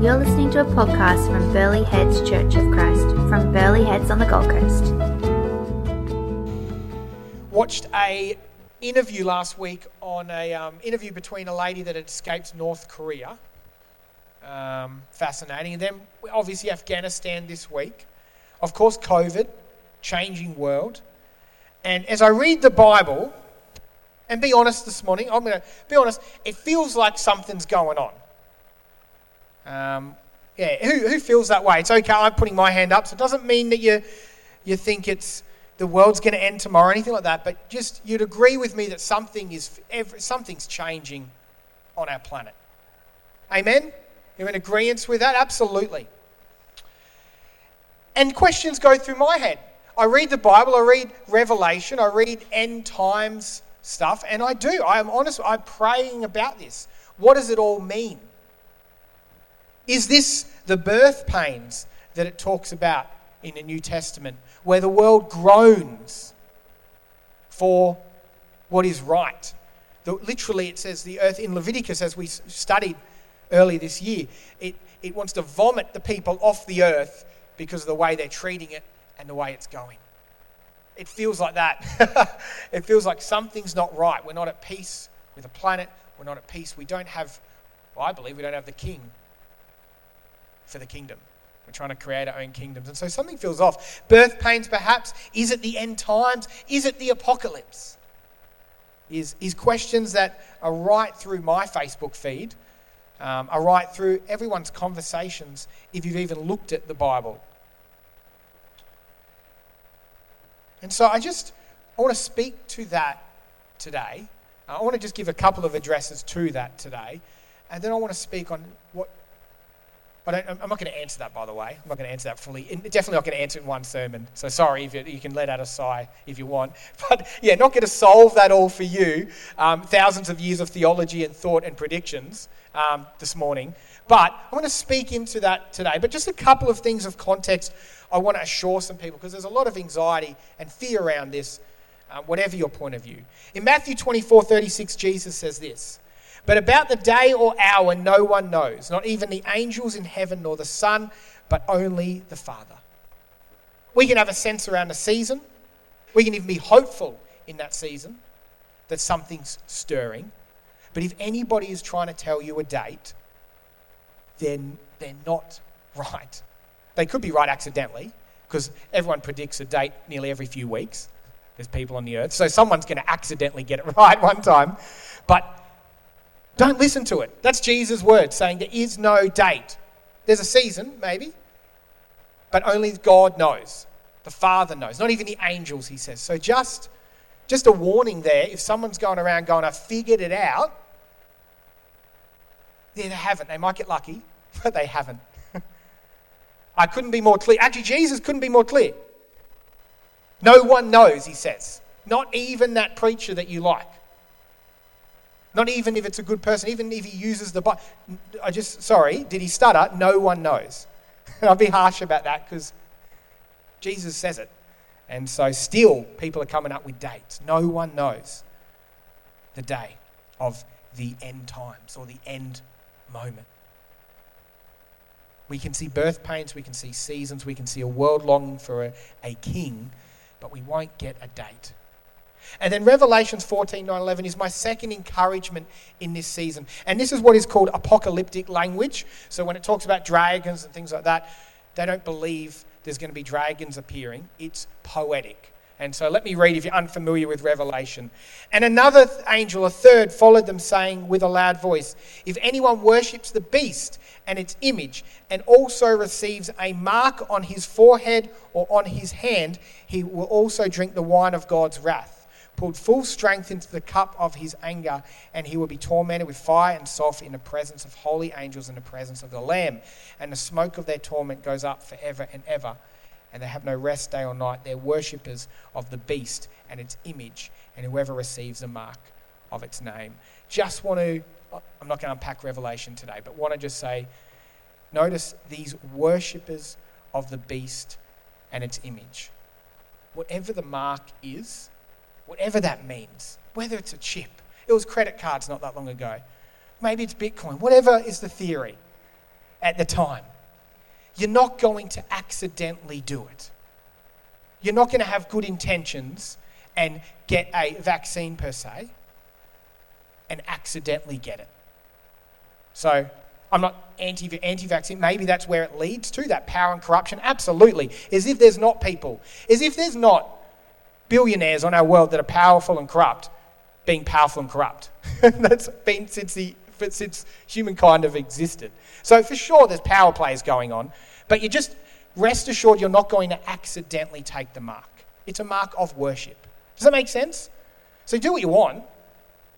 You're listening to a podcast from Burleigh Heads Church of Christ from Burleigh Heads on the Gold Coast. Watched a interview last week on a um, interview between a lady that had escaped North Korea. Um, fascinating. And then obviously Afghanistan this week. Of course, COVID, changing world. And as I read the Bible, and be honest this morning, I'm going to be honest, it feels like something's going on. Um, yeah, who, who feels that way? It's okay, I'm putting my hand up, so it doesn't mean that you, you think it's the world's going to end tomorrow or anything like that, but just you'd agree with me that something is, something's changing on our planet. Amen? You're in agreement with that? Absolutely. And questions go through my head. I read the Bible, I read Revelation, I read end times stuff, and I do. I am honest, I'm praying about this. What does it all mean? Is this the birth pains that it talks about in the New Testament, where the world groans for what is right? The, literally, it says the earth in Leviticus, as we studied early this year, it, it wants to vomit the people off the earth because of the way they're treating it and the way it's going. It feels like that. it feels like something's not right. We're not at peace with the planet. We're not at peace. We don't have, well, I believe we don't have the king for the kingdom. We're trying to create our own kingdoms. And so something feels off. Birth pains, perhaps. Is it the end times? Is it the apocalypse? Is, is questions that are right through my Facebook feed, um, are right through everyone's conversations if you've even looked at the Bible. And so I just I want to speak to that today. I want to just give a couple of addresses to that today. And then I want to speak on what I am not going to answer that, by the way. I'm not going to answer that fully. Definitely not going to answer it in one sermon. So sorry if you, you, can let out a sigh if you want. But yeah, not going to solve that all for you. Um, thousands of years of theology and thought and predictions um, this morning. But I want to speak into that today. But just a couple of things of context I want to assure some people because there's a lot of anxiety and fear around this, uh, whatever your point of view. In Matthew 24 36, Jesus says this. But about the day or hour, no one knows, not even the angels in heaven nor the Son, but only the Father. We can have a sense around a season. We can even be hopeful in that season that something's stirring. But if anybody is trying to tell you a date, then they're not right. They could be right accidentally, because everyone predicts a date nearly every few weeks. There's people on the earth. So someone's going to accidentally get it right one time. But don't listen to it. That's Jesus' word saying there is no date. There's a season, maybe, but only God knows. The Father knows. Not even the angels, he says. So just, just a warning there. If someone's going around going, I figured it out, yeah, they haven't. They might get lucky, but they haven't. I couldn't be more clear. Actually, Jesus couldn't be more clear. No one knows, he says. Not even that preacher that you like. Not even if it's a good person, even if he uses the Bible. I just, sorry, did he stutter? No one knows. And I'll be harsh about that because Jesus says it. And so still people are coming up with dates. No one knows the day of the end times or the end moment. We can see birth pains, we can see seasons, we can see a world longing for a, a king, but we won't get a date. And then Revelations 14, 9, 11 is my second encouragement in this season. And this is what is called apocalyptic language. So when it talks about dragons and things like that, they don't believe there's going to be dragons appearing. It's poetic. And so let me read if you're unfamiliar with Revelation. And another angel, a third, followed them, saying with a loud voice If anyone worships the beast and its image, and also receives a mark on his forehead or on his hand, he will also drink the wine of God's wrath poured full strength into the cup of his anger, and he will be tormented with fire and sulfur in the presence of holy angels in the presence of the Lamb. And the smoke of their torment goes up forever and ever. And they have no rest day or night. They're worshippers of the beast and its image, and whoever receives the mark of its name. Just want to, I'm not going to unpack Revelation today, but want to just say, notice these worshippers of the beast and its image. Whatever the mark is, whatever that means, whether it's a chip, it was credit cards not that long ago, maybe it's Bitcoin, whatever is the theory. at the time. You're not going to accidentally do it. You're not going to have good intentions and get a vaccine per se and accidentally get it. So I'm not anti anti vaccine. Maybe that's where it leads to that power and corruption. Absolutely. As if there's not people, as if there's not billionaires on our world that are powerful and corrupt, being powerful and corrupt. that's been since, the, since humankind have existed. So for sure, there's power plays going on, but you just rest assured you're not going to accidentally take the mark. It's a mark of worship. Does that make sense? So do what you want,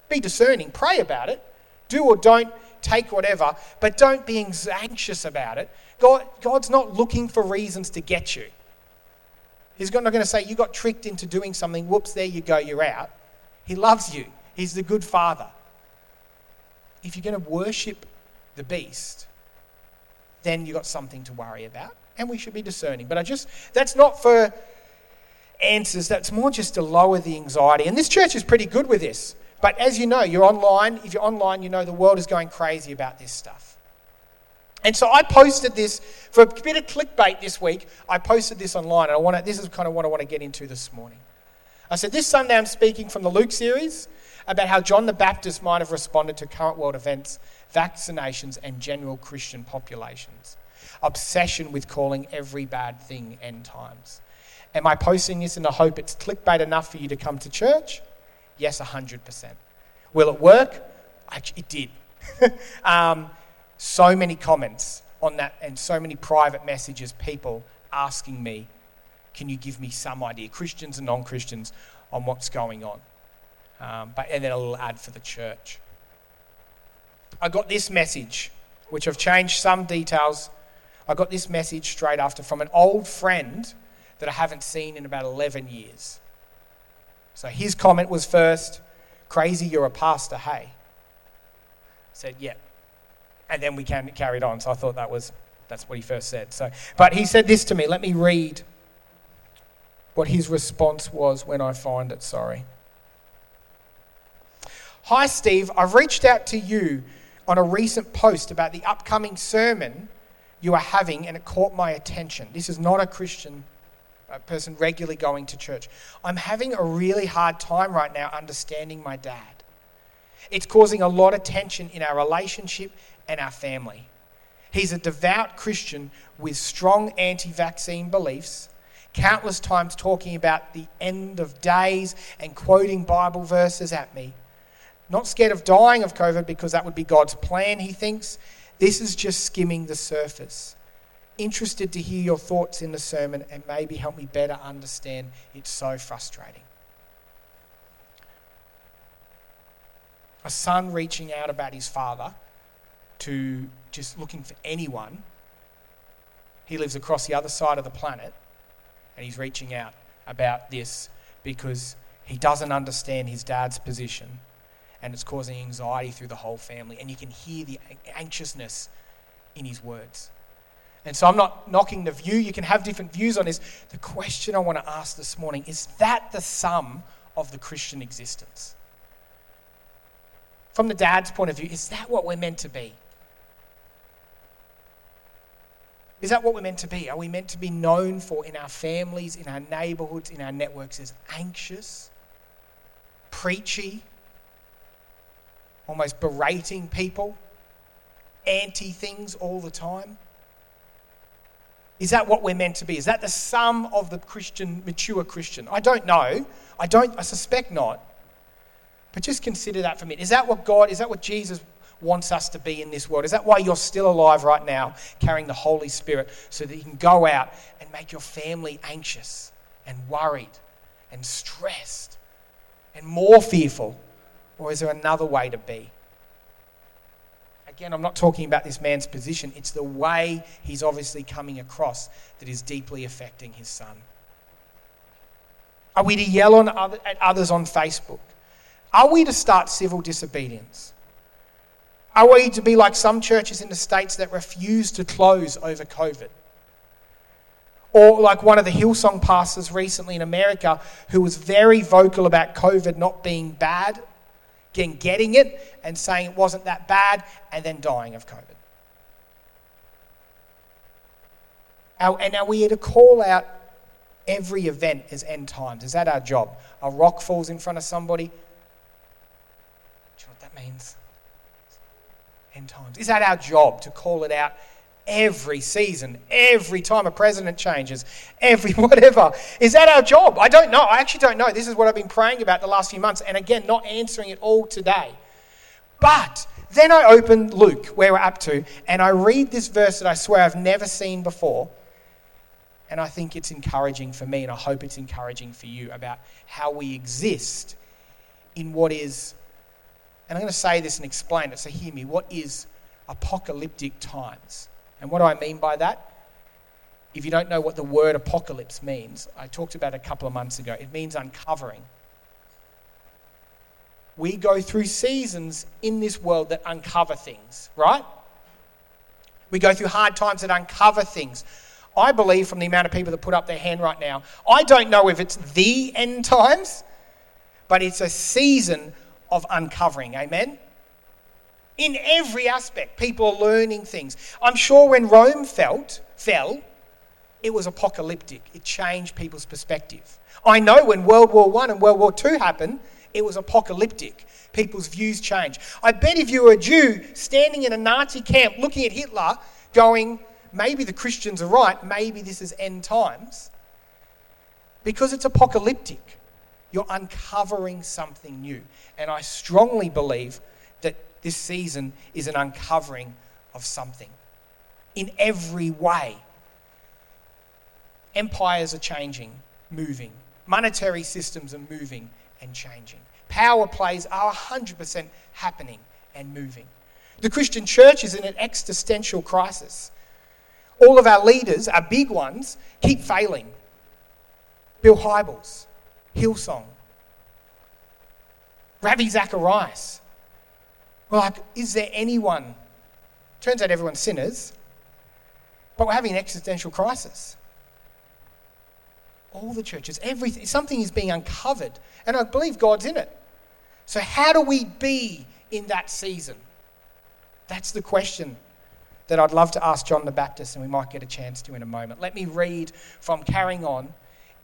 be discerning, pray about it, do or don't take whatever, but don't be anxious about it. God, God's not looking for reasons to get you. He's not going to say, You got tricked into doing something, whoops, there you go, you're out. He loves you, He's the good father. If you're going to worship the beast, then you've got something to worry about, and we should be discerning. But I just, that's not for answers, that's more just to lower the anxiety. And this church is pretty good with this. But as you know, you're online. If you're online, you know the world is going crazy about this stuff. And so I posted this for a bit of clickbait this week. I posted this online, and I want to, this is kind of what I want to get into this morning. I said, This Sunday I'm speaking from the Luke series about how John the Baptist might have responded to current world events, vaccinations, and general Christian populations. Obsession with calling every bad thing end times. Am I posting this in the hope it's clickbait enough for you to come to church? Yes, 100%. Will it work? It did. um, so many comments on that and so many private messages, people asking me, can you give me some idea, Christians and non Christians, on what's going on? Um, but, and then a little ad for the church. I got this message, which I've changed some details. I got this message straight after from an old friend that I haven't seen in about 11 years. So his comment was first, crazy, you're a pastor, hey. I said, yeah. And then we carried on. So I thought that was, that's what he first said. So, but he said this to me. Let me read what his response was when I find it. Sorry. Hi, Steve. I've reached out to you on a recent post about the upcoming sermon you are having, and it caught my attention. This is not a Christian a person regularly going to church. I'm having a really hard time right now understanding my dad. It's causing a lot of tension in our relationship and our family. He's a devout Christian with strong anti vaccine beliefs, countless times talking about the end of days and quoting Bible verses at me. Not scared of dying of COVID because that would be God's plan, he thinks. This is just skimming the surface interested to hear your thoughts in the sermon and maybe help me better understand. It's so frustrating. A son reaching out about his father to just looking for anyone. He lives across the other side of the planet and he's reaching out about this because he doesn't understand his dad's position and it's causing anxiety through the whole family. And you can hear the anxiousness in his words. And so I'm not knocking the view. You can have different views on this. The question I want to ask this morning is that the sum of the Christian existence? From the dad's point of view, is that what we're meant to be? Is that what we're meant to be? Are we meant to be known for in our families, in our neighborhoods, in our networks as anxious, preachy, almost berating people, anti things all the time? Is that what we're meant to be? Is that the sum of the Christian, mature Christian? I don't know. I don't, I suspect not. But just consider that for a minute. Is that what God, is that what Jesus wants us to be in this world? Is that why you're still alive right now, carrying the Holy Spirit, so that you can go out and make your family anxious and worried and stressed and more fearful? Or is there another way to be? Again, I'm not talking about this man's position, it's the way he's obviously coming across that is deeply affecting his son. Are we to yell other, at others on Facebook? Are we to start civil disobedience? Are we to be like some churches in the States that refuse to close over COVID? Or like one of the Hillsong pastors recently in America who was very vocal about COVID not being bad Again, getting it and saying it wasn't that bad and then dying of COVID. and are we to call out every event as end times? Is that our job? A rock falls in front of somebody. Do you know what that means? Times. Is that our job to call it out every season, every time a president changes, every whatever. Is that our job? I don't know. I actually don't know. This is what I've been praying about the last few months, and again, not answering it all today. But then I open Luke, where we're up to, and I read this verse that I swear I've never seen before. And I think it's encouraging for me, and I hope it's encouraging for you about how we exist in what is, and I'm going to say this and explain it, so hear me, what is apocalyptic times. And what do I mean by that? If you don't know what the word apocalypse means, I talked about a couple of months ago. It means uncovering. We go through seasons in this world that uncover things, right? We go through hard times that uncover things. I believe from the amount of people that put up their hand right now, I don't know if it's the end times, but it's a season of uncovering. Amen? in every aspect. People are learning things. I'm sure when Rome felt, fell, it was apocalyptic. It changed people's perspective. I know when World War I and World War II happened, it was apocalyptic. People's views changed. I bet if you were a Jew standing in a Nazi camp looking at Hitler, going, maybe the Christians are right, maybe this is end times, because it's apocalyptic. You're uncovering something new. And I strongly believe that this season is an uncovering of something in every way. Empires are changing, moving. Monetary systems are moving and changing. Power plays are 100% happening and moving. The Christian church is in an existential crisis. All of our leaders, our big ones, keep failing. Bill Hybels, Hillsong, Ravi Zacharias, we're like, is there anyone? Turns out everyone's sinners, but we're having an existential crisis. All the churches, everything, something is being uncovered, and I believe God's in it. So, how do we be in that season? That's the question that I'd love to ask John the Baptist, and we might get a chance to in a moment. Let me read from Carrying On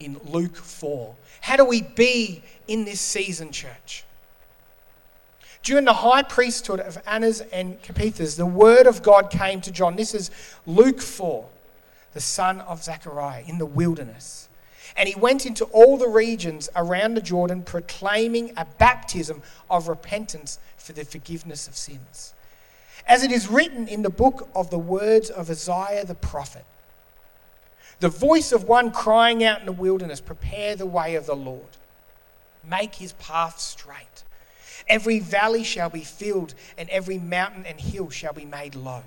in Luke 4. How do we be in this season, church? During the high priesthood of Annas and Caiaphas, the word of God came to John. This is Luke 4, the son of Zechariah, in the wilderness. And he went into all the regions around the Jordan, proclaiming a baptism of repentance for the forgiveness of sins. As it is written in the book of the words of Isaiah the prophet the voice of one crying out in the wilderness, Prepare the way of the Lord, make his path straight. Every valley shall be filled, and every mountain and hill shall be made low.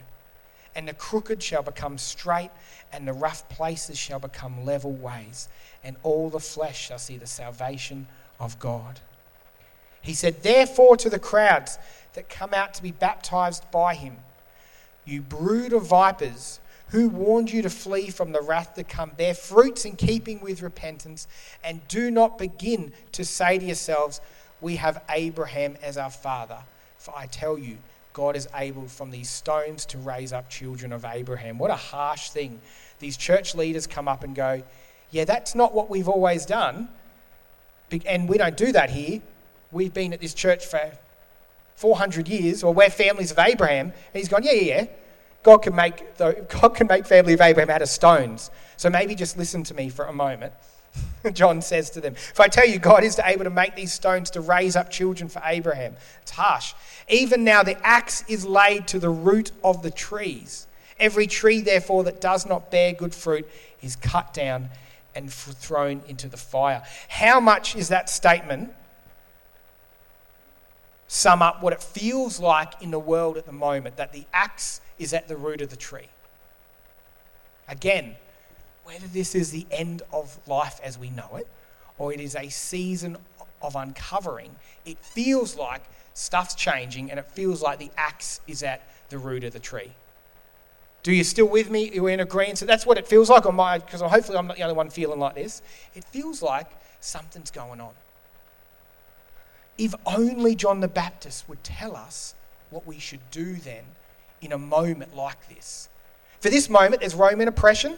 And the crooked shall become straight, and the rough places shall become level ways, and all the flesh shall see the salvation of God. He said, Therefore, to the crowds that come out to be baptized by him, you brood of vipers, who warned you to flee from the wrath to come? Bear fruits in keeping with repentance, and do not begin to say to yourselves, we have Abraham as our father. For I tell you, God is able from these stones to raise up children of Abraham. What a harsh thing. These church leaders come up and go, Yeah, that's not what we've always done. And we don't do that here. We've been at this church for 400 years, or we're families of Abraham. And he's gone, Yeah, yeah, yeah. God can make, God can make family of Abraham out of stones. So maybe just listen to me for a moment. John says to them, If I tell you God is able to make these stones to raise up children for Abraham, it's harsh. Even now the axe is laid to the root of the trees. Every tree, therefore, that does not bear good fruit is cut down and thrown into the fire. How much is that statement sum up what it feels like in the world at the moment that the axe is at the root of the tree? Again, whether this is the end of life as we know it or it is a season of uncovering, it feels like stuff's changing and it feels like the axe is at the root of the tree. Do you still with me? Are we in agreement? So that's what it feels like on my, because hopefully I'm not the only one feeling like this. It feels like something's going on. If only John the Baptist would tell us what we should do then in a moment like this. For this moment, there's Roman oppression.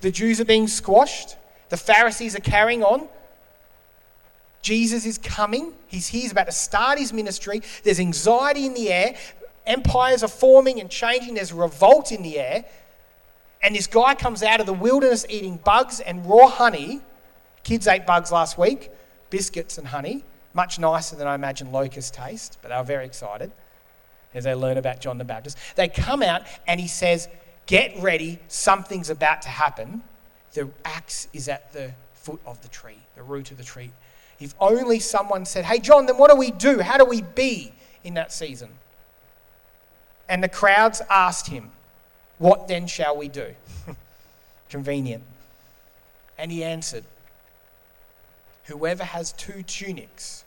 The Jews are being squashed. The Pharisees are carrying on. Jesus is coming. He's here. He's about to start his ministry. There's anxiety in the air. Empires are forming and changing. There's revolt in the air. And this guy comes out of the wilderness eating bugs and raw honey. Kids ate bugs last week, biscuits and honey. Much nicer than I imagine locusts taste, but they were very excited as they learn about John the Baptist. They come out and he says, Get ready, something's about to happen. The axe is at the foot of the tree, the root of the tree. If only someone said, Hey, John, then what do we do? How do we be in that season? And the crowds asked him, What then shall we do? Convenient. And he answered, Whoever has two tunics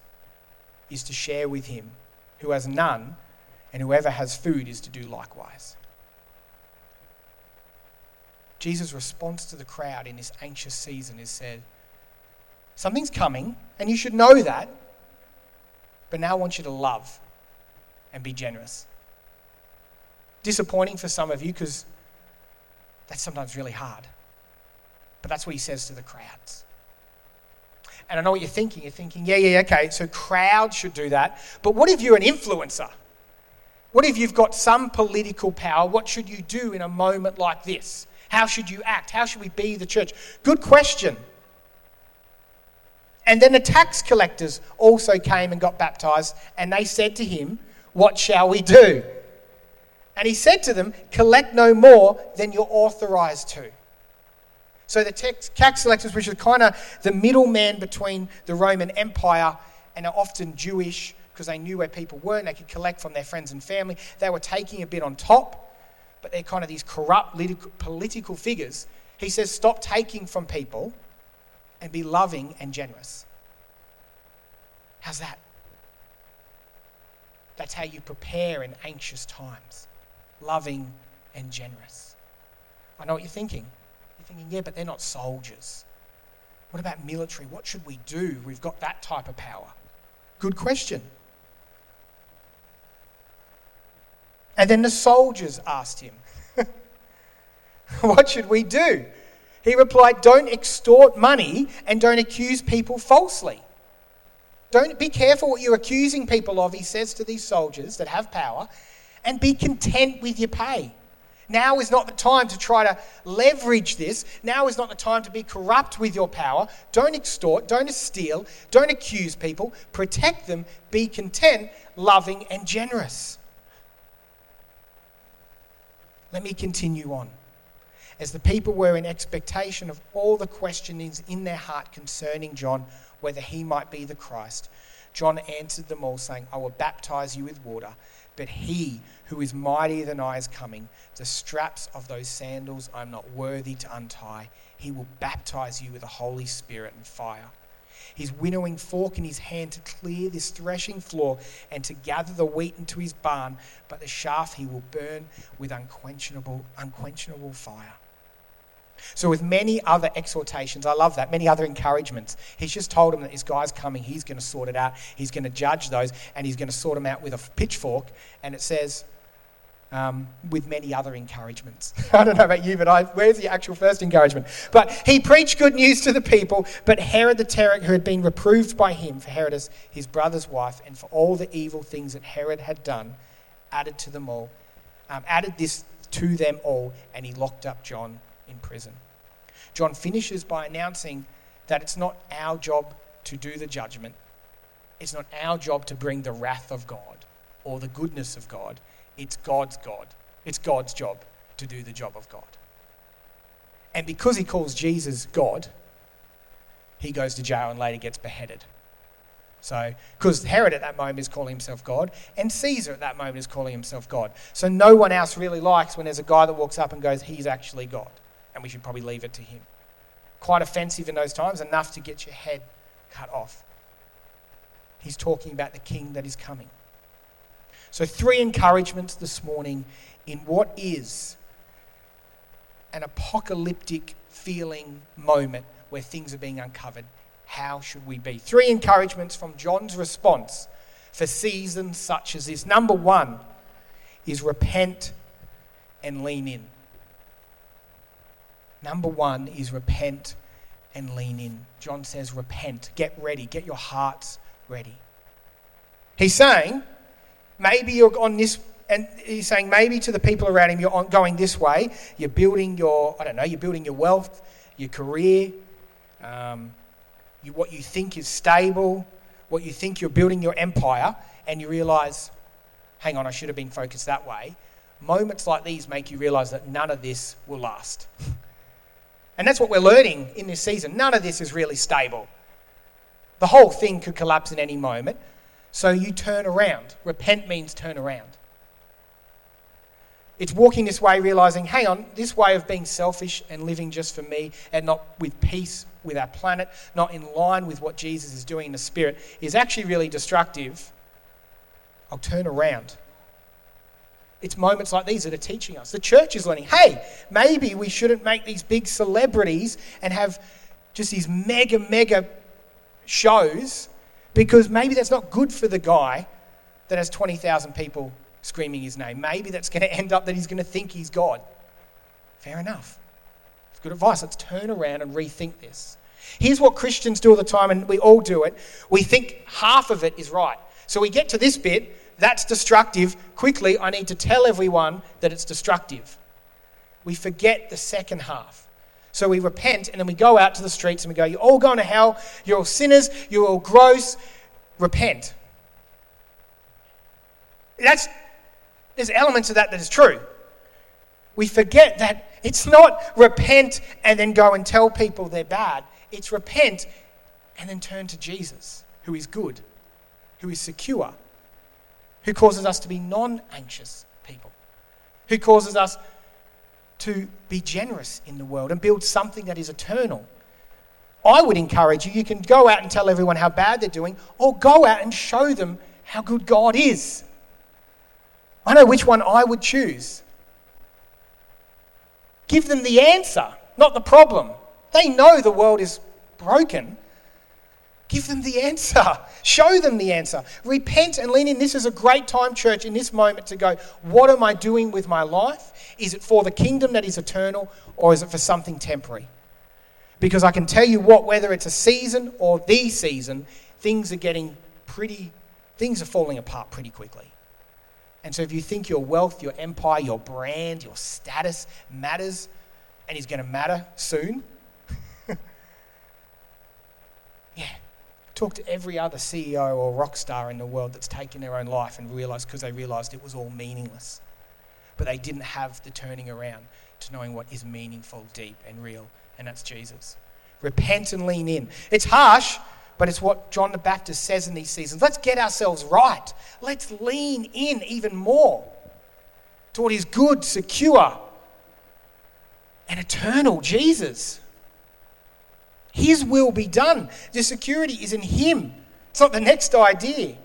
is to share with him, who has none, and whoever has food is to do likewise. Jesus' response to the crowd in this anxious season is said, Something's coming, and you should know that, but now I want you to love and be generous. Disappointing for some of you because that's sometimes really hard. But that's what he says to the crowds. And I know what you're thinking. You're thinking, yeah, yeah, okay, so crowds should do that. But what if you're an influencer? What if you've got some political power? What should you do in a moment like this? How should you act? How should we be the church? Good question. And then the tax collectors also came and got baptized, and they said to him, What shall we do? And he said to them, Collect no more than you're authorized to. So the tax collectors, which are kind of the middleman between the Roman Empire and are often Jewish because they knew where people were and they could collect from their friends and family, they were taking a bit on top, but they're kind of these corrupt political figures. He says, Stop taking from people and be loving and generous. How's that? That's how you prepare in anxious times loving and generous. I know what you're thinking You're thinking, yeah, but they're not soldiers. What about military? What should we do? We've got that type of power. Good question. And then the soldiers asked him, What should we do? He replied, Don't extort money and don't accuse people falsely. Don't be careful what you're accusing people of, he says to these soldiers that have power, and be content with your pay. Now is not the time to try to leverage this. Now is not the time to be corrupt with your power. Don't extort, don't steal, don't accuse people. Protect them, be content, loving, and generous. Let me continue on. As the people were in expectation of all the questionings in their heart concerning John, whether he might be the Christ, John answered them all, saying, I will baptize you with water but he who is mightier than I is coming. The straps of those sandals I'm not worthy to untie. He will baptize you with the Holy Spirit and fire. His winnowing fork in his hand to clear this threshing floor and to gather the wheat into his barn, but the chaff he will burn with unquenchable, unquenchable fire. So, with many other exhortations, I love that, many other encouragements, he's just told him that this guy's coming, he's going to sort it out, he's going to judge those, and he's going to sort them out with a pitchfork. And it says, um, with many other encouragements. I don't know about you, but I, where's the actual first encouragement? But he preached good news to the people, but Herod the Tetrarch, who had been reproved by him for Herodias, his brother's wife, and for all the evil things that Herod had done, added to them all, um, added this to them all, and he locked up John in prison. John finishes by announcing that it's not our job to do the judgment, it's not our job to bring the wrath of God or the goodness of God. It's God's God. It's God's job to do the job of God. And because he calls Jesus God, he goes to jail and later gets beheaded. So, because Herod at that moment is calling himself God, and Caesar at that moment is calling himself God. So, no one else really likes when there's a guy that walks up and goes, He's actually God and we should probably leave it to him. Quite offensive in those times, enough to get your head cut off. He's talking about the king that is coming. So, three encouragements this morning in what is an apocalyptic feeling moment where things are being uncovered. How should we be? Three encouragements from John's response for seasons such as this. Number one is repent and lean in Number one is repent and lean in. John says, repent, get ready, get your hearts ready. He's saying, maybe you're on this, and he's saying maybe to the people around him, you're on, going this way. You're building your, I don't know, you're building your wealth, your career, um, you, what you think is stable, what you think you're building your empire, and you realize, hang on, I should have been focused that way. Moments like these make you realize that none of this will last. And that's what we're learning in this season. None of this is really stable. The whole thing could collapse in any moment. So you turn around. Repent means turn around. It's walking this way, realizing, hang on, this way of being selfish and living just for me and not with peace with our planet, not in line with what Jesus is doing in the Spirit, is actually really destructive. I'll turn around. It's moments like these that are teaching us. The church is learning hey, maybe we shouldn't make these big celebrities and have just these mega, mega shows because maybe that's not good for the guy that has 20,000 people screaming his name. Maybe that's going to end up that he's going to think he's God. Fair enough. It's good advice. Let's turn around and rethink this. Here's what Christians do all the time, and we all do it. We think half of it is right. So we get to this bit, that's destructive. Quickly, I need to tell everyone that it's destructive. We forget the second half. So we repent and then we go out to the streets and we go, You're all going to hell. You're all sinners. You're all gross. Repent. That's, there's elements of that that is true. We forget that it's not repent and then go and tell people they're bad. It's repent and then turn to Jesus, who is good, who is secure, who causes us to be non anxious people, who causes us to be generous in the world and build something that is eternal. I would encourage you, you can go out and tell everyone how bad they're doing, or go out and show them how good God is. I know which one I would choose. Give them the answer, not the problem. They know the world is broken. Give them the answer. Show them the answer. Repent and lean in. This is a great time, church, in this moment to go, what am I doing with my life? Is it for the kingdom that is eternal or is it for something temporary? Because I can tell you what, whether it's a season or the season, things are getting pretty, things are falling apart pretty quickly. And so if you think your wealth, your empire, your brand, your status matters and is going to matter soon, yeah, Talk to every other CEO or rock star in the world that's taken their own life and realized because they realized it was all meaningless. But they didn't have the turning around to knowing what is meaningful, deep, and real, and that's Jesus. Repent and lean in. It's harsh, but it's what John the Baptist says in these seasons. Let's get ourselves right. Let's lean in even more to what is good, secure, and eternal Jesus. His will be done. The security is in Him. It's not the next idea.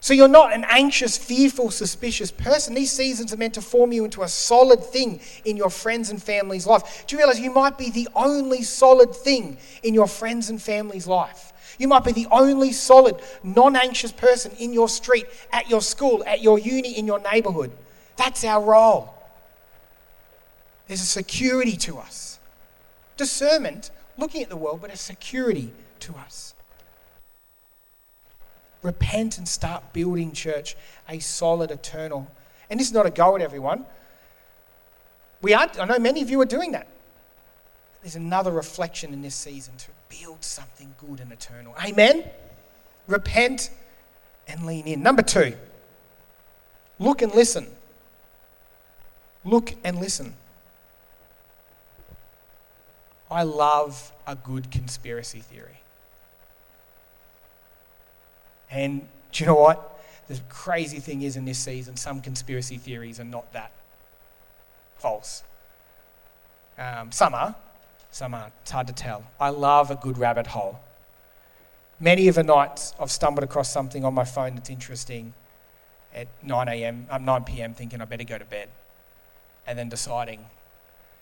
So you're not an anxious, fearful, suspicious person. These seasons are meant to form you into a solid thing in your friends and family's life. Do you realize you might be the only solid thing in your friends and family's life? You might be the only solid, non anxious person in your street, at your school, at your uni, in your neighborhood. That's our role. There's a security to us. Discernment looking at the world, but a security to us. Repent and start building, church, a solid, eternal. And this is not a go at everyone. We are, I know many of you are doing that. There's another reflection in this season to build something good and eternal. Amen? Repent and lean in. Number two, look and listen. Look and listen. I love a good conspiracy theory. And do you know what? The crazy thing is in this season, some conspiracy theories are not that false. Um, some are, some aren't. It's hard to tell. I love a good rabbit hole. Many of the nights I've stumbled across something on my phone that's interesting at 9 a.m., um, 9 p.m., thinking I better go to bed, and then deciding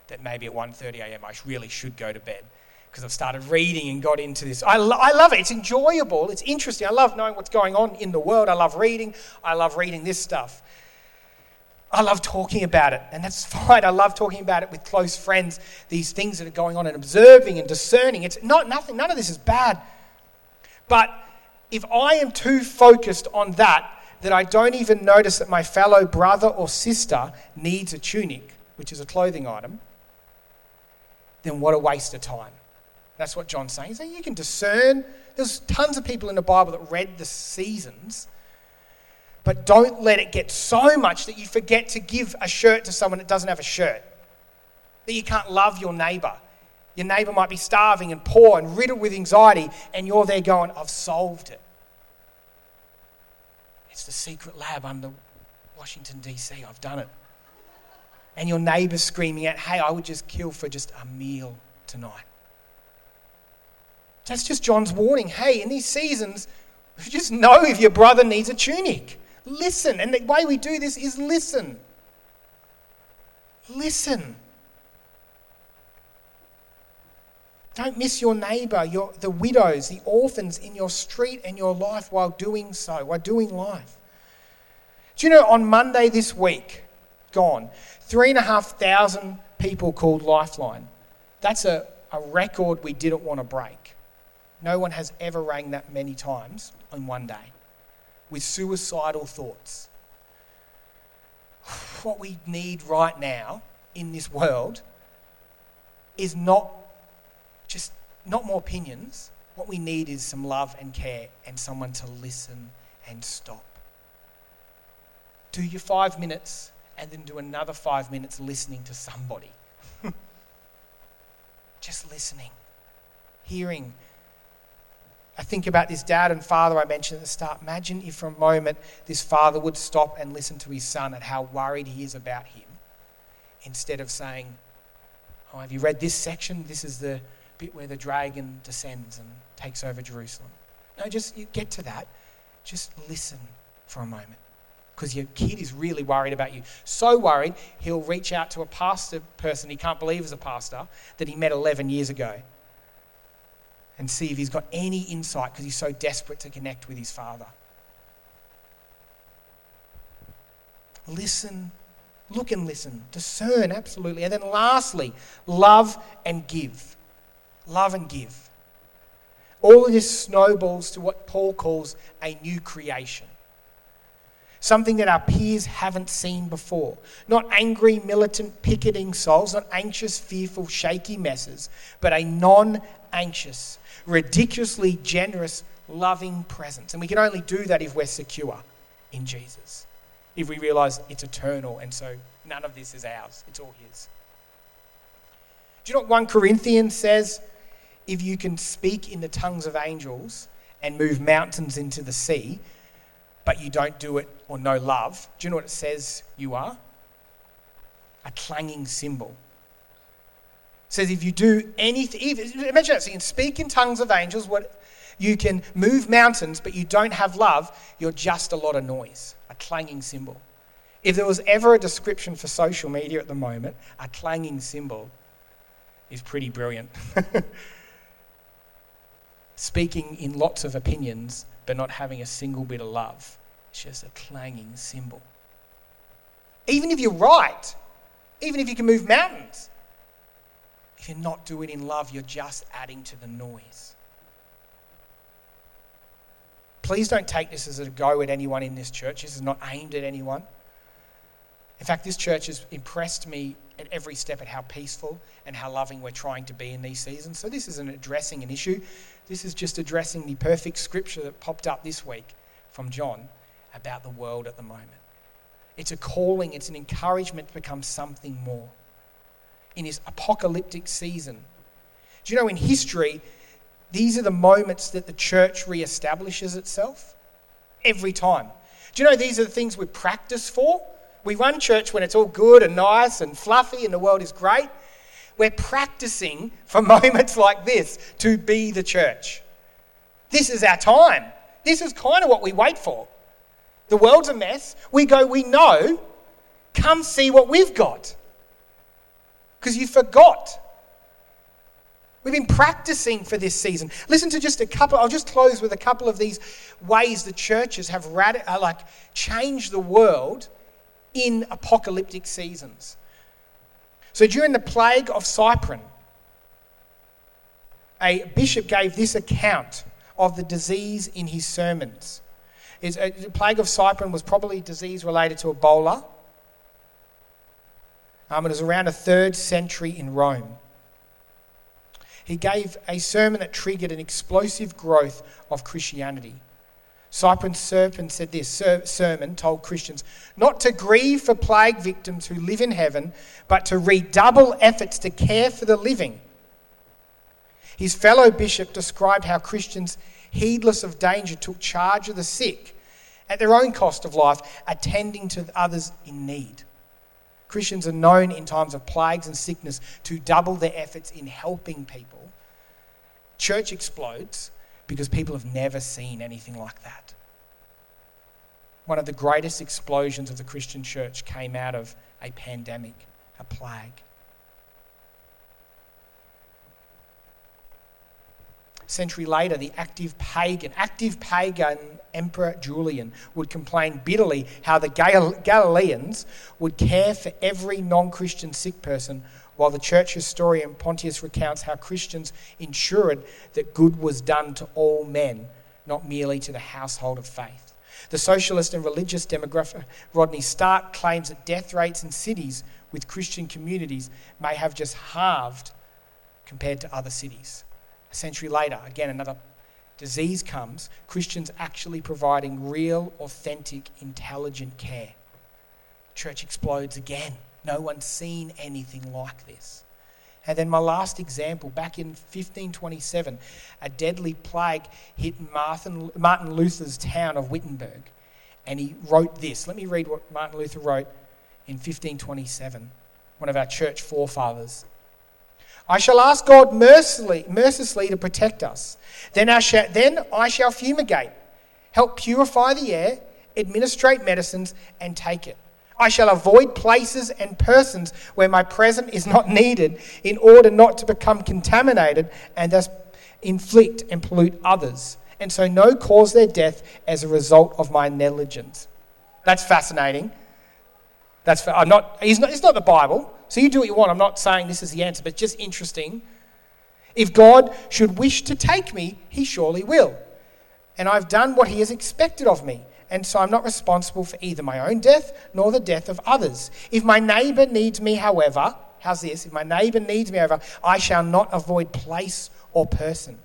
that maybe at 1.30 a.m. I really should go to bed because I've started reading and got into this. I, lo- I love it. It's enjoyable. It's interesting. I love knowing what's going on in the world. I love reading. I love reading this stuff. I love talking about it, and that's fine. I love talking about it with close friends, these things that are going on and observing and discerning. It's not nothing, none of this is bad. But if I am too focused on that, that I don't even notice that my fellow brother or sister needs a tunic, which is a clothing item, then what a waste of time. That's what John's saying. So you can discern. There's tons of people in the Bible that read the seasons but don't let it get so much that you forget to give a shirt to someone that doesn't have a shirt. That you can't love your neighbor. Your neighbor might be starving and poor and riddled with anxiety, and you're there going, I've solved it. It's the secret lab under Washington, D.C. I've done it. And your neighbor screaming out, Hey, I would just kill for just a meal tonight. That's just John's warning. Hey, in these seasons, just know if your brother needs a tunic. Listen. And the way we do this is listen. Listen. Don't miss your neighbor, your, the widows, the orphans in your street and your life while doing so, while doing life. Do you know on Monday this week, gone, three and a half thousand people called Lifeline. That's a, a record we didn't want to break. No one has ever rang that many times in one day with suicidal thoughts. What we need right now in this world is not just not more opinions. What we need is some love and care and someone to listen and stop. Do your five minutes and then do another five minutes listening to somebody. just listening, hearing I think about this dad and father I mentioned at the start. Imagine if for a moment this father would stop and listen to his son and how worried he is about him instead of saying, Oh, have you read this section? This is the bit where the dragon descends and takes over Jerusalem. No, just get to that. Just listen for a moment because your kid is really worried about you. So worried, he'll reach out to a pastor person he can't believe is a pastor that he met 11 years ago and see if he's got any insight because he's so desperate to connect with his father. Listen, look and listen, discern, absolutely. And then lastly, love and give. Love and give. All of this snowballs to what Paul calls a new creation. Something that our peers haven't seen before. Not angry, militant, picketing souls, not anxious, fearful, shaky messes, but a non anxious, ridiculously generous, loving presence. And we can only do that if we're secure in Jesus, if we realize it's eternal and so none of this is ours, it's all His. Do you know what 1 Corinthians says? If you can speak in the tongues of angels and move mountains into the sea, but you don't do it or know love, do you know what it says you are? A clanging cymbal says if you do anything, even, imagine that. So you can speak in tongues of angels, what you can move mountains, but you don't have love, you're just a lot of noise, a clanging cymbal. If there was ever a description for social media at the moment, a clanging cymbal is pretty brilliant. Speaking in lots of opinions, but not having a single bit of love. It's just a clanging cymbal. Even if you're right, even if you can move mountains, if you're not doing it in love, you're just adding to the noise. Please don't take this as a go at anyone in this church. This is not aimed at anyone. In fact, this church has impressed me at every step at how peaceful and how loving we're trying to be in these seasons. So, this isn't addressing an issue. This is just addressing the perfect scripture that popped up this week from John about the world at the moment. It's a calling, it's an encouragement to become something more in this apocalyptic season. Do you know in history, these are the moments that the church reestablishes itself? Every time. Do you know these are the things we practice for? We run church when it's all good and nice and fluffy and the world is great. We're practicing for moments like this to be the church. This is our time. This is kind of what we wait for. The world's a mess. We go, we know. Come see what we've got because you forgot. We've been practicing for this season. Listen to just a couple, I'll just close with a couple of these ways the churches have uh, like changed the world in apocalyptic seasons. So during the plague of Cyprian, a bishop gave this account of the disease in his sermons. Uh, the plague of Cyprian was probably disease related to Ebola. Um, it was around the third century in Rome. He gave a sermon that triggered an explosive growth of Christianity. Cyprian's sermon said this sermon told Christians not to grieve for plague victims who live in heaven, but to redouble efforts to care for the living. His fellow bishop described how Christians, heedless of danger, took charge of the sick at their own cost of life, attending to others in need. Christians are known in times of plagues and sickness to double their efforts in helping people. Church explodes because people have never seen anything like that. One of the greatest explosions of the Christian church came out of a pandemic, a plague. century later, the active pagan, active pagan Emperor Julian would complain bitterly how the Galileans would care for every non Christian sick person while the church historian Pontius recounts how Christians ensured that good was done to all men, not merely to the household of faith. The socialist and religious demographer Rodney Stark claims that death rates in cities with Christian communities may have just halved compared to other cities. A century later, again, another disease comes, Christians actually providing real, authentic, intelligent care. Church explodes again. No one's seen anything like this. And then my last example, back in 1527, a deadly plague hit Martin, Martin Luther's town of Wittenberg. And he wrote this. Let me read what Martin Luther wrote in 1527, one of our church forefathers. I shall ask God mercilessly, mercilessly to protect us. Then I, shall, then I shall fumigate, help purify the air, administrate medicines, and take it. I shall avoid places and persons where my presence is not needed in order not to become contaminated and thus inflict and pollute others, and so no cause their death as a result of my negligence. That's fascinating. That's I'm not, he's not, it's not the Bible, so you do what you want. I'm not saying this is the answer, but just interesting. If God should wish to take me, he surely will. And I've done what he has expected of me and so I'm not responsible for either my own death nor the death of others. If my neighbour needs me, however, how's this? If my neighbour needs me, however, I shall not avoid place or person,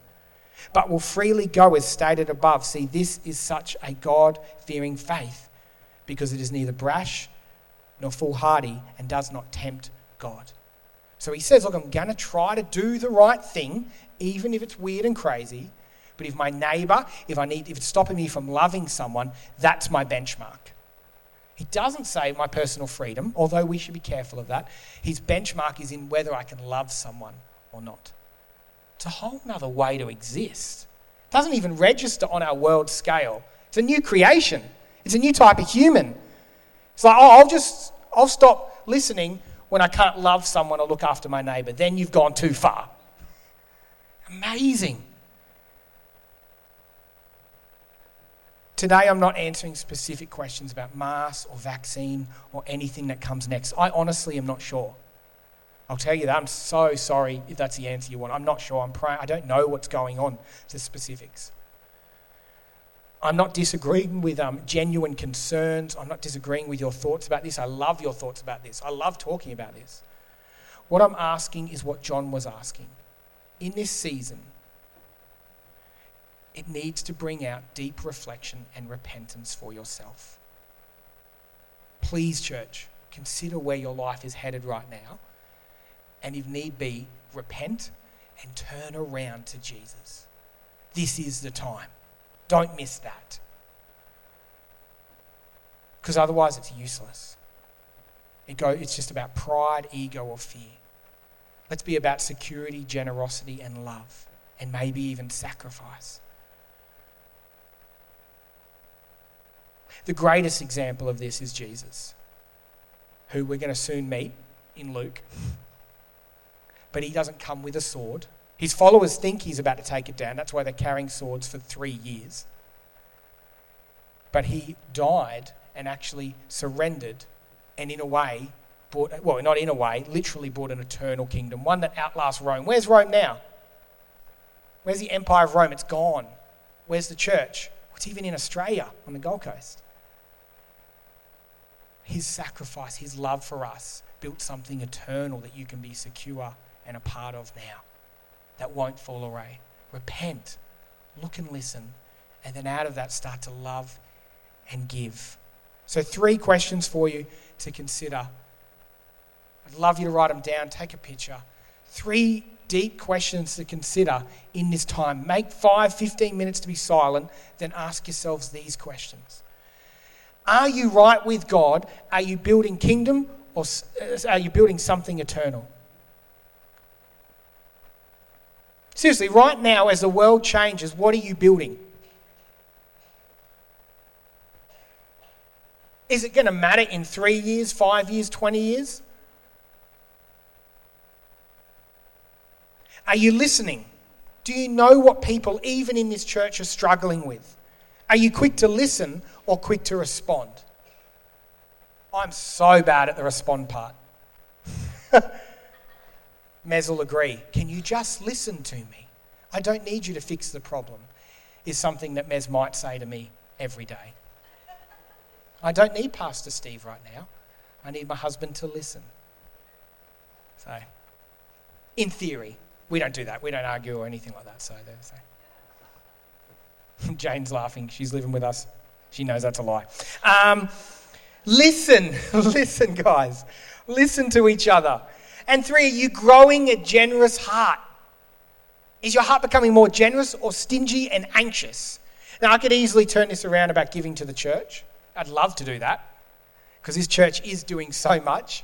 but will freely go as stated above. See, this is such a God fearing faith because it is neither brash nor foolhardy and does not tempt God. So he says, Look, I'm going to try to do the right thing, even if it's weird and crazy but if my neighbor, if I need, if it's stopping me from loving someone, that's my benchmark. He doesn't say my personal freedom, although we should be careful of that. His benchmark is in whether I can love someone or not. It's a whole other way to exist. It doesn't even register on our world scale. It's a new creation. It's a new type of human. It's like, oh, I'll just, I'll stop listening when I can't love someone or look after my neighbor. Then you've gone too far. Amazing. Today, I'm not answering specific questions about mask or vaccine or anything that comes next. I honestly am not sure. I'll tell you that. I'm so sorry if that's the answer you want. I'm not sure. I'm praying. I don't know what's going on, the specifics. I'm not disagreeing with um, genuine concerns. I'm not disagreeing with your thoughts about this. I love your thoughts about this. I love talking about this. What I'm asking is what John was asking. In this season, it needs to bring out deep reflection and repentance for yourself. Please, church, consider where your life is headed right now. And if need be, repent and turn around to Jesus. This is the time. Don't miss that. Because otherwise, it's useless. It go, it's just about pride, ego, or fear. Let's be about security, generosity, and love, and maybe even sacrifice. The greatest example of this is Jesus, who we're going to soon meet in Luke. But he doesn't come with a sword. His followers think he's about to take it down. That's why they're carrying swords for three years. But he died and actually surrendered and in a way, brought, well, not in a way, literally brought an eternal kingdom, one that outlasts Rome. Where's Rome now? Where's the Empire of Rome? It's gone. Where's the church? It's even in Australia on the Gold Coast. His sacrifice, his love for us, built something eternal that you can be secure and a part of now that won't fall away. Repent, look and listen, and then out of that start to love and give. So, three questions for you to consider. I'd love you to write them down, take a picture. Three deep questions to consider in this time. Make five, 15 minutes to be silent, then ask yourselves these questions Are you right with God? Are you building kingdom or uh, are you building something eternal? Seriously, right now, as the world changes, what are you building? Is it going to matter in three years, five years, 20 years? Are you listening? Do you know what people, even in this church, are struggling with? Are you quick to listen or quick to respond? I'm so bad at the respond part. Mez will agree. Can you just listen to me? I don't need you to fix the problem, is something that Mez might say to me every day. I don't need Pastor Steve right now. I need my husband to listen. So, in theory, we don't do that. We don't argue or anything like that. So, so. Jane's laughing. She's living with us. She knows that's a lie. Um, listen, listen, guys. Listen to each other. And three, are you growing a generous heart? Is your heart becoming more generous or stingy and anxious? Now, I could easily turn this around about giving to the church. I'd love to do that because this church is doing so much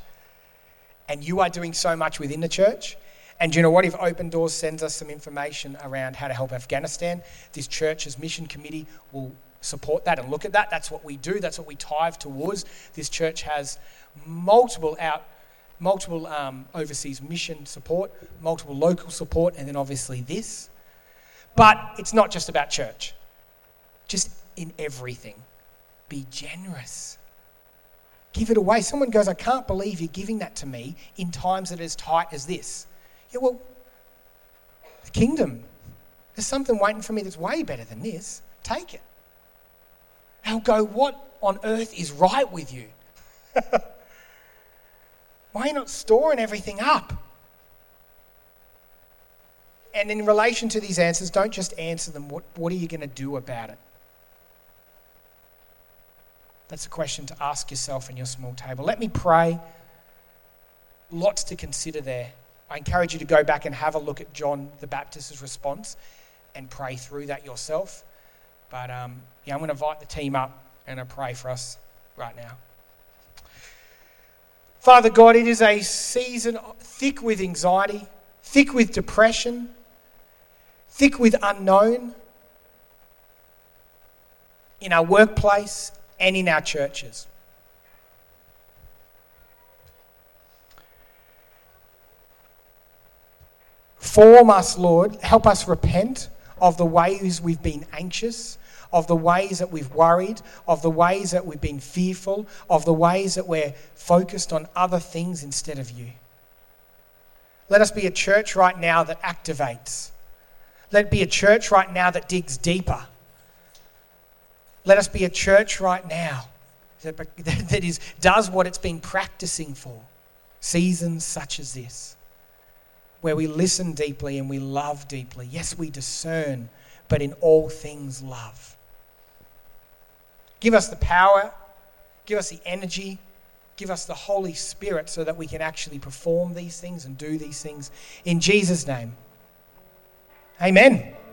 and you are doing so much within the church. And you know what? If Open Doors sends us some information around how to help Afghanistan, this church's mission committee will support that and look at that. That's what we do. That's what we tithe towards. This church has multiple out, multiple um, overseas mission support, multiple local support, and then obviously this. But it's not just about church. Just in everything be generous. Give it away. Someone goes, I can't believe you're giving that to me in times that are as tight as this. Yeah, well, the kingdom, there's something waiting for me that's way better than this. Take it. They'll go, What on earth is right with you? Why are you not storing everything up? And in relation to these answers, don't just answer them. What, what are you going to do about it? That's a question to ask yourself in your small table. Let me pray. Lots to consider there. I encourage you to go back and have a look at John the Baptist's response and pray through that yourself. But um, yeah, I'm going to invite the team up and I pray for us right now. Father God, it is a season thick with anxiety, thick with depression, thick with unknown in our workplace, and in our churches. Form us, Lord. Help us repent of the ways we've been anxious, of the ways that we've worried, of the ways that we've been fearful, of the ways that we're focused on other things instead of you. Let us be a church right now that activates. Let it be a church right now that digs deeper. Let us be a church right now that, that is, does what it's been practicing for seasons such as this, where we listen deeply and we love deeply. Yes, we discern, but in all things, love. Give us the power, give us the energy, give us the Holy Spirit so that we can actually perform these things and do these things in Jesus' name. Amen.